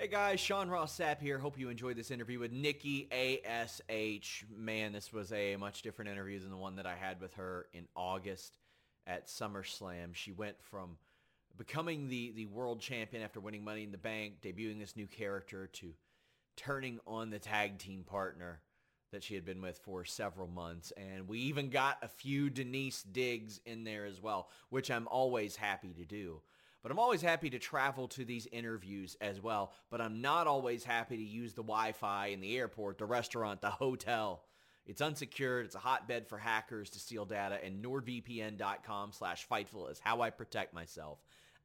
Hey guys, Sean Ross Sapp here. Hope you enjoyed this interview with Nikki ASH. Man, this was a much different interview than the one that I had with her in August at SummerSlam. She went from becoming the, the world champion after winning Money in the Bank, debuting this new character, to turning on the tag team partner that she had been with for several months. And we even got a few Denise digs in there as well, which I'm always happy to do. But I'm always happy to travel to these interviews as well. But I'm not always happy to use the Wi-Fi in the airport, the restaurant, the hotel. It's unsecured. It's a hotbed for hackers to steal data. And NordVPN.com slash Fightful is how I protect myself.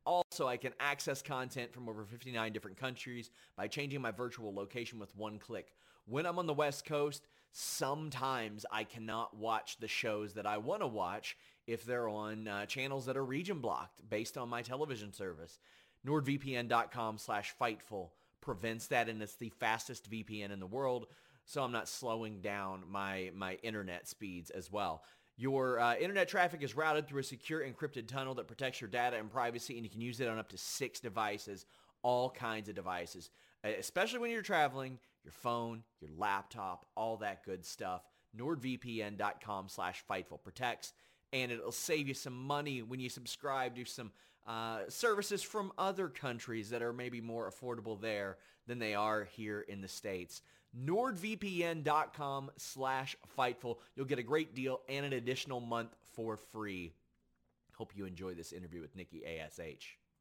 Also, I can access content from over 59 different countries by changing my virtual location with one click. When I'm on the West Coast, sometimes I cannot watch the shows that I want to watch if they're on uh, channels that are region blocked based on my television service. NordVPN.com slash Fightful prevents that, and it's the fastest VPN in the world, so I'm not slowing down my, my internet speeds as well. Your uh, internet traffic is routed through a secure encrypted tunnel that protects your data and privacy, and you can use it on up to six devices, all kinds of devices, especially when you're traveling, your phone, your laptop, all that good stuff. NordVPN.com slash Fightful protects and it'll save you some money when you subscribe to some uh, services from other countries that are maybe more affordable there than they are here in the States. NordVPN.com slash Fightful. You'll get a great deal and an additional month for free. Hope you enjoy this interview with Nikki ASH.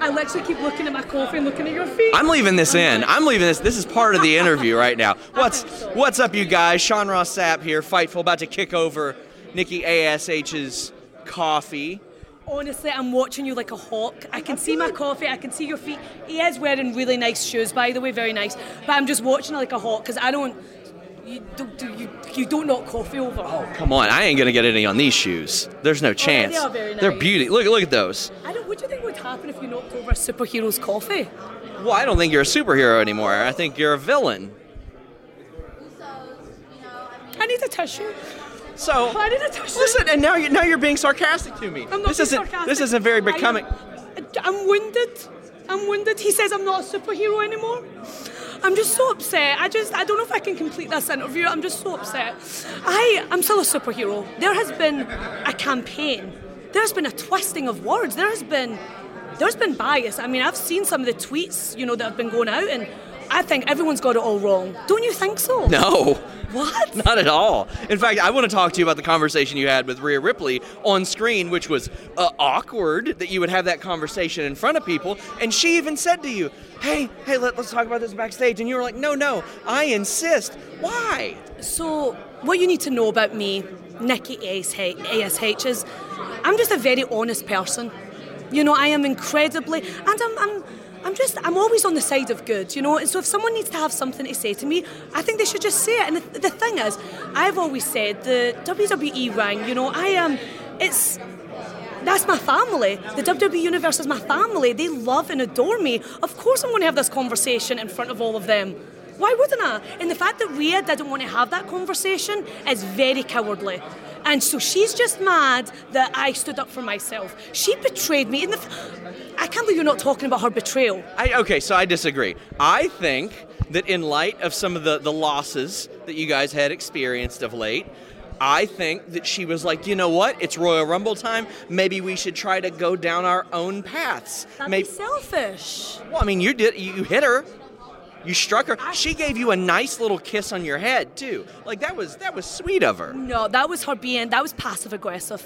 I literally keep looking at my coffee and looking at your feet. I'm leaving this in. I'm leaving this. This is part of the interview right now. What's what's up, you guys? Sean Ross Sapp here, Fightful, about to kick over Nikki ASH's coffee. Honestly, I'm watching you like a hawk. I can see my coffee, I can see your feet. He is wearing really nice shoes, by the way, very nice. But I'm just watching it like a hawk because I don't. You don't, do, you, you don't knock coffee over. Oh, Come on, I ain't gonna get any on these shoes. There's no oh, chance. They're very They're beauty. Look, look at those. I don't. What do you think would happen if you knocked over a superhero's coffee? Well, I don't think you're a superhero anymore. I think you're a villain. I need a tissue. So I need a tissue. listen, and now you're now you're being sarcastic to me. I'm not this isn't sarcastic. this isn't very I am- becoming. I'm wounded. I'm wounded. He says I'm not a superhero anymore. I'm just so upset. I just I don't know if I can complete this interview. I'm just so upset. I I'm still a superhero. There has been a campaign. There's been a twisting of words. There has been there's been bias. I mean, I've seen some of the tweets, you know, that have been going out and I think everyone's got it all wrong. Don't you think so? No. What? Not at all. In fact, I want to talk to you about the conversation you had with Rhea Ripley on screen, which was uh, awkward that you would have that conversation in front of people. And she even said to you, "Hey, hey, let, us talk about this backstage." And you were like, "No, no, I insist." Why? So, what you need to know about me, Nikki ASH, ASH, is I'm just a very honest person. You know, I am incredibly, and I'm, I'm, I'm just, I'm always on the side of good, you know. And so, if someone needs to have something to say to me, I think they should just say it. And the, the thing is, I've always said the WWE ring, you know, I am, it's that's my family. The WWE Universe is my family. They love and adore me. Of course, I'm going to have this conversation in front of all of them. Why wouldn't I? And the fact that Rhea didn't want to have that conversation is very cowardly. And so she's just mad that I stood up for myself. She betrayed me. In the, f- I can't believe you're not talking about her betrayal. I, okay, so I disagree. I think that in light of some of the, the losses that you guys had experienced of late, I think that she was like, you know what? It's Royal Rumble time. Maybe we should try to go down our own paths. That'd Maybe, selfish. well, I mean, you did. You hit her. You struck her. She gave you a nice little kiss on your head too. Like that was that was sweet of her. No, that was her being, that was passive aggressive.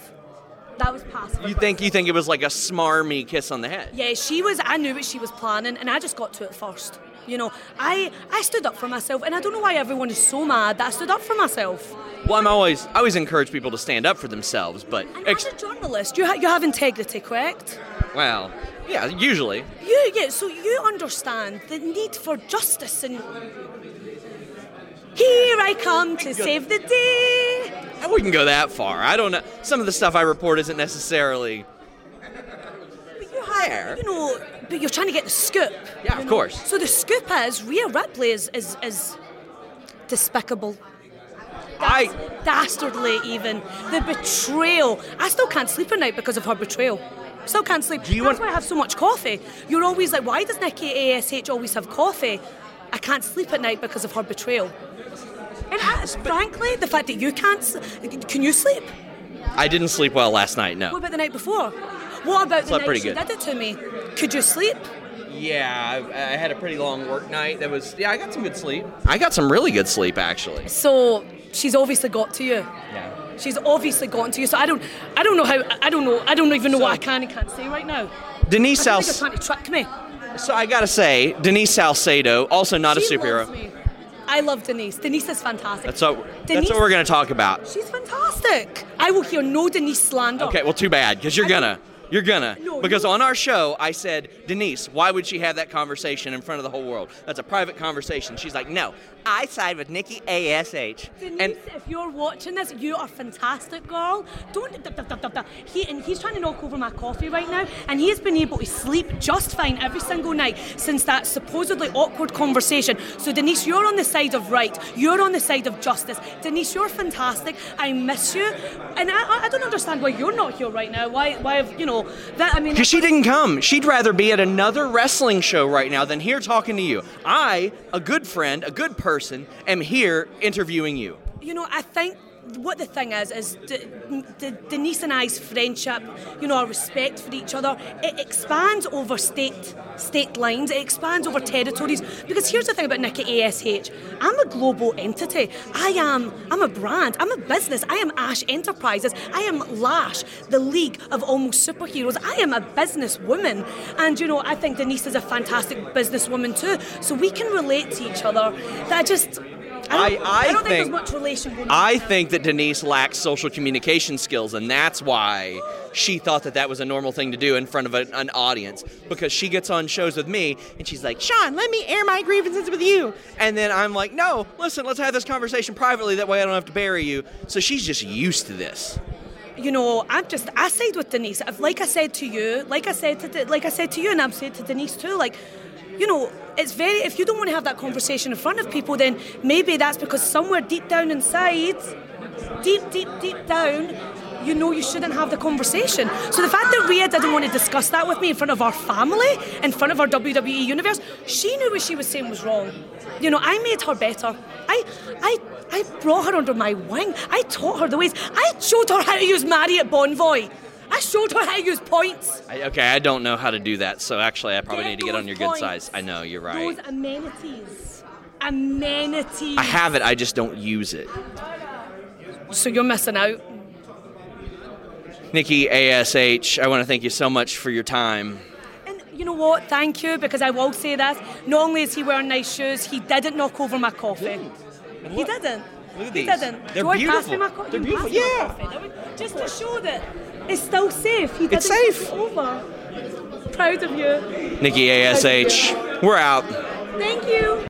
That was passive You think you think it was like a smarmy kiss on the head? Yeah, she was. I knew what she was planning, and I just got to it first. You know, I I stood up for myself, and I don't know why everyone is so mad that I stood up for myself. Well, I'm always I always encourage people to stand up for themselves, but And ex- as a journalist, you ha- you have integrity, correct? well, yeah, usually. You yeah, so you understand the need for justice, and here I come to save the day. Uh, I wouldn't go that far. I don't know. Some of the stuff I report isn't necessarily. But you have, you know, but you're trying to get the scoop. Yeah, of know? course. So the scoop is Rhea Ripley is is, is despicable. I dastardly even the betrayal i still can't sleep at night because of her betrayal still can't sleep Do you that's want- why i have so much coffee you're always like why does nikki ash always have coffee i can't sleep at night because of her betrayal and I, frankly the fact that you can't can you sleep I didn't sleep well last night. No. What about the night before what about the Slept night pretty she good. did it to me could you sleep Yeah, I, I had a pretty long work night. That was yeah. I got some good sleep. I got some really good sleep actually. so she's obviously got to you Yeah. She's obviously gotten to you, so I don't, I don't know how, I don't know, I don't even know So- what I can and can't say right now. Denise I think you're Salcedo. trying to trick me. So I gotta say, Denise Salcedo, also not a She superhero. loves me. I love Denise. Denise is fantastic. That's what. Denise, That's what we're gonna talk about. She's fantastic. I will hear no Denise slander. Okay. Well, too bad, because you're I gonna. You're gonna. No, because no. on our show, I said, Denise, why would she have that conversation in front of the whole world? That's a private conversation. She's like, no, I side with Nikki Ash. Denise, And if you're watching this, you are fantastic, girl. Don't. Da, da, da. He and he's trying to knock over my coffee right now, and he has been able to sleep just fine every single night since that supposedly awkward conversation. So Denise, you're on the side of right. You're on the side of justice. Denise, you're fantastic. I miss you, and I, I- I don't understand why you're not here right now. Why? Why have you know that? I mean, Because she didn't come. She'd rather be at another wrestling show right now than here talking to you. I, a good friend, a good person, am here interviewing you. You know, I think what the thing is is D- D- Denise and I's friendship, you know, our respect for each other, it expands over state state lines. It expands over territories. Because here's the thing about Nikki Ash: I'm a global entity. I am. I'm a brand. I'm a business. I am Ash Enterprises. I am Lash, the League of Almost Superheroes. I am a businesswoman, and you know, I think Denise is a fantastic businesswoman too. So we can relate to each other. That just. I don't, I- I don't think, think- there's much relation going on. I think that Denise lacks social communication skills, and that's why she thought that that was a normal thing to do in front of an, an audience. Because she gets on shows with me, and she's like, Sean, let me air my grievances with you. And then I'm like, no, listen, let's have this conversation privately. That way I don't have to bury you. So she's just used to this. you know, I'm just I side with Denise. If, like I said to you, like I said to like I said to you, and I've said to Denise too, like. You know, it's very. If you don't want to have that conversation in front of people, then maybe that's because somewhere deep down inside, deep, deep, deep down, you know you shouldn't have the conversation. So the fact that Rhea didn't want to discuss that with me in front of our family, in front of our WWE universe, she knew what she was saying was wrong. You know, I made her better. I, I, I brought her under my wing. I taught her the ways. I showed her how to use Marriott Bonvoy. I showed her how to use points. I, okay, I don't know how to do that, so actually I probably Get need to get on those your good points. size. I know, you're right. Those amenities. Amenities. I have it, I just don't use it. So you're missing out. Nikki ASH, I want to thank you so much for your time. And you know what? Thank you, because I will say this. Not only is he wearing nice shoes, he didn't knock over my coffee. He didn't. Look at he these. didn't. They're Joy, pass me beautiful. my co- They're beautiful. pass me my Yeah. coffee. Just to show that it's still safe. Didn't It's safe. over. Proud of you. Nikki ASH, we're out. Thank you.